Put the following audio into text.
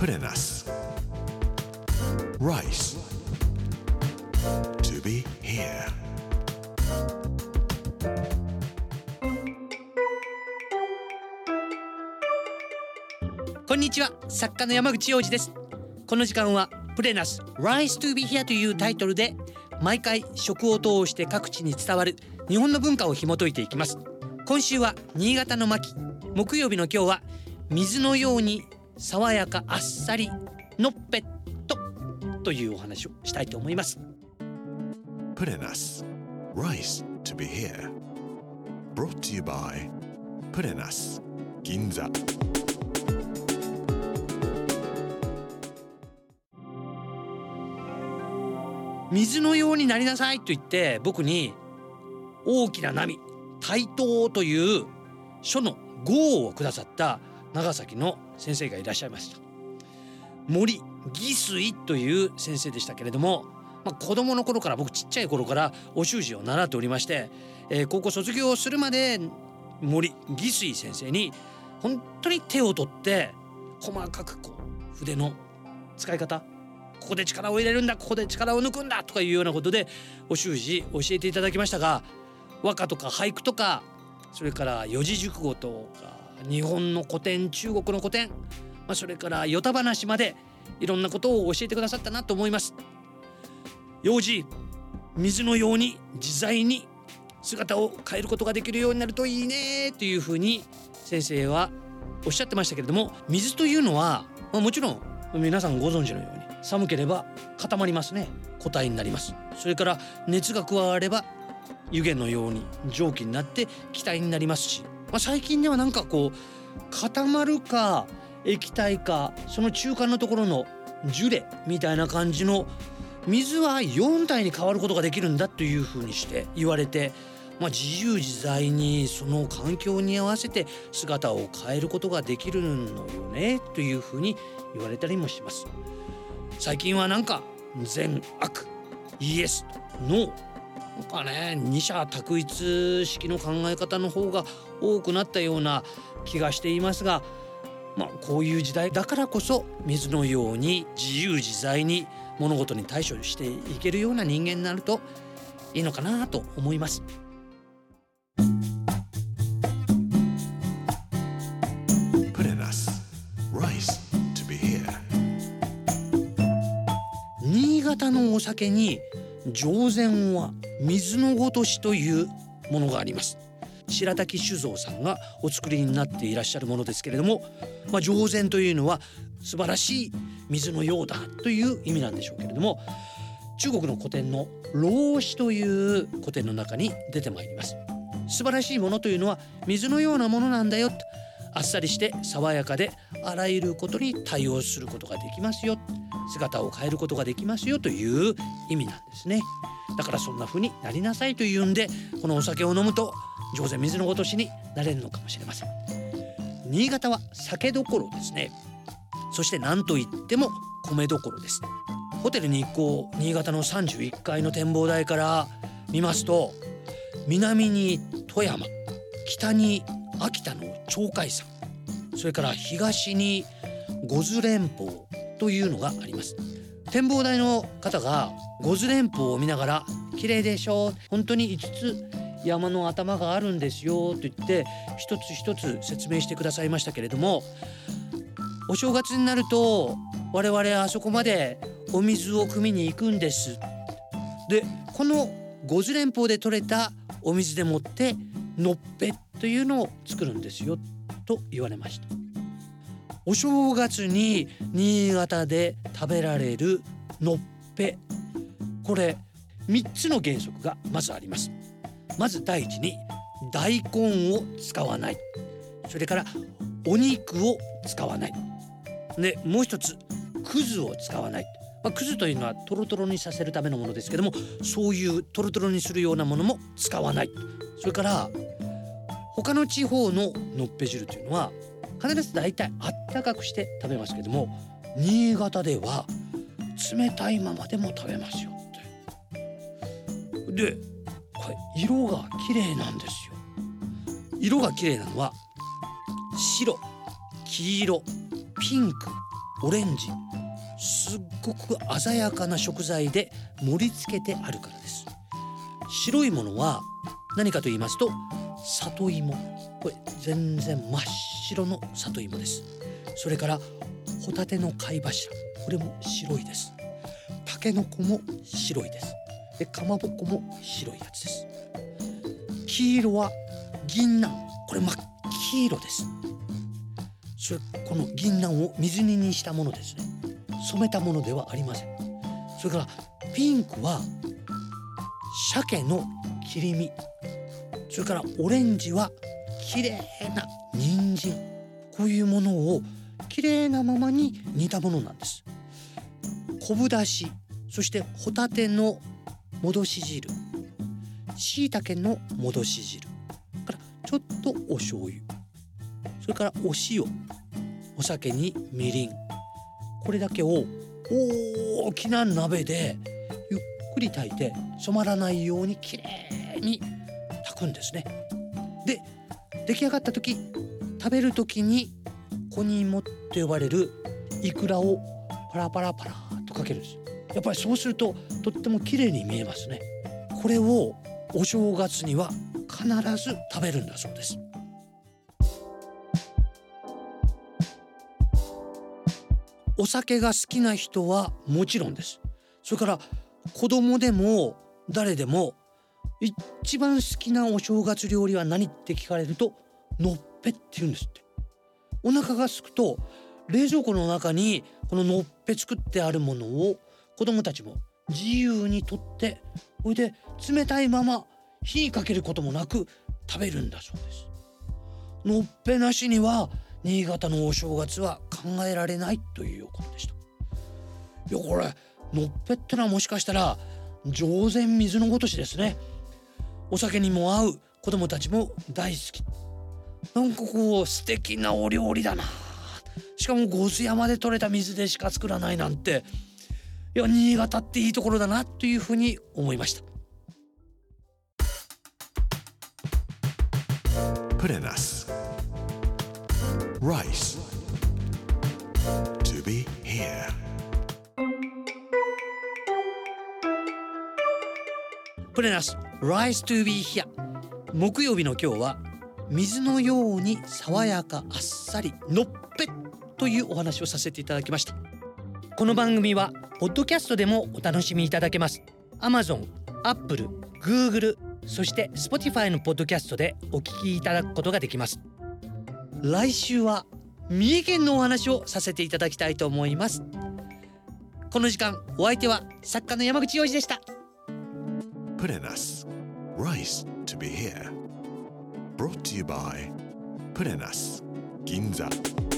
Put in us. Rice. To be here. こんにちは作家の山口洋二ですこの時間はプレナス Rise to be here というタイトルで毎回食を通して各地に伝わる日本の文化を紐解いていきます今週は新潟の巻木曜日の今日は水のように爽やかあっさりのっぺっとというお話をしたいと思います Put in us. Rice to be here. Brought to you by Put in us. Ginza. 水のようになりなさいと言って僕に大きな波対等という書の号をくださった長崎の先生がいらっしゃいました。森義水という先生でしたけれども、まあ、子供の頃から僕ちっちゃい頃からお習字を習っておりまして、えー高校卒業するまで森義水先生に本当に手を取って細かくこう筆の使い方ここで力を入れるんだここで力を抜くんだとかいうようなことでお習字教えていただきましたが和歌とか俳句とかそれから四字熟語とか日本の古典中国の古典、まあ、それから与太話までいろんなことを教えてくださったなと思います。幼児水のように自在に姿を変えることができるようになるといいねというふうに先生はおっしゃってましたけれども水というのは、まあ、もちろん皆さんご存知のように寒ければ固まりますね固体になりますそれから熱が加われば湯気のように蒸気になって気体になりますし、まあ、最近ではなんかこう固まるか液体かその中間のところのジュレみたいな感じの水は4体に変わることができるんだというふうにして言われて、まあ、自由自在にその環境に合わせて姿を変えることができるのよねというふうに言われたりもします。最近はなんか善悪イエスノーなんかね二者択一式の考え方の方が多くなったような気がしていますがまあこういう時代だからこそ水のように自由自在に物事に対処していけるような人間になるといいのかなと思います。新潟のお酒に上善は水のごとしというものがあります。白滝酒造さんがお作りになっていらっしゃるものですけれども、まあ、上善というのは素晴らしい水のようだという意味なんでしょうけれども中国の古典の老子という古典の中に出てまいります。素晴らしいものというのは水のようなものなんだよとあっさりして爽やかであらゆることに対応することができますよ。姿を変えることができますよという意味なんですね。だからそんな風になりなさいというんでこのお酒を飲むと上手水のごとしになれるのかもしれません。新潟は酒どころですね。そして何と言っても米どころです。ホテル日光新潟の31階の展望台から見ますと南に富山北に秋田の鳥海山それから東に五頭連峰というのがあります。展望台の方が五頭連峰を見ながら綺麗でしょ本当に5つ山の頭があるんですよ。と言って一つ一つ説明してくださいましたけれどもお正月になると我々あそこまでお水を汲みに行くんです。でこの五頭連峰で採れたお水でもってのっぺというのを作るんですよ。と言われました。お正月に新潟で食べられるのっぺ。これ3つの原則がまずあります。まず第一に大根を使わない。それからお肉を使わない。でもう一つくずを使わない。まあ、くずというのはトロトロにさせるためのものですけどもそういうトロトロにするようなものも使わない。それから他の地方ののっぺ汁というのは必ず大体あったかくして食べますけども新潟では冷たいままでも食べますよ。ってでこれ色が綺麗なんですよ。色が綺麗なのは白黄色ピンクオレンジ。すっごく鮮やかな食材で盛り付けてあるからです。白いものは何かと言いますと里芋。これ全然真っ白の里芋です。それからホタテの貝柱。これも白いです。タケノコも白いです。でかまぼこも白いやつです。黄色は銀杏。これ真っ黄色です。それこの銀杏を水煮にしたものですね。染めたものではありません。それからピンクは鮭の切り身。それからオレンジは綺麗な人参。こういうものを綺麗なままに煮たものなんです。昆布だしそしてホタテの戻し汁椎茸の戻し汁。からちょっとお醤油。それからお塩。お酒にみりん。これだけを大きな鍋でゆっくり炊いて染まらないようにきれいに炊くんですね。で出来上がった時食べる時にコニモって呼ばれるイクラをパラパラパラとかけるんです。やっぱりそうするととっても綺麗に見えますね。これをお正月には必ず食べるんだそうです。お酒が好きな人はもちろんです。それから子供でも誰でも一番好きなお正月料理は何って聞かれるとのっぺって言うんですって。お腹が空くと冷蔵庫の中にこののっぺ作ってあるものを子供たちも自由にとってそれで冷たいまま火にかけることもなく食べるんだそうです。のっぺなしには新潟のお正月は考えられないということでした。いやこれのっぺってのはもしかしたら上善水のごとしですね。お酒にも合う子供たちも大好きなんかこう素敵なお料理だなしかも五津山で採れた水でしか作らないなんていや新潟っていいところだなというふうに思いました Put in us. Rice. To be here. プレナス Rise to be here. 木曜日の今日は水のように爽やかあっさりのっぺというお話をさせていただきました。この番組はポッドキャストでもお楽しみいただけます。Amazon、Apple、Google そして Spotify のポッドキャストでお聞きいただくことができます。来週は三重県のお話をさせていただきたいと思います。この時間お相手は作家の山口洋二でした。Put in us. Rice to be here. Brought to you by us. Ginza.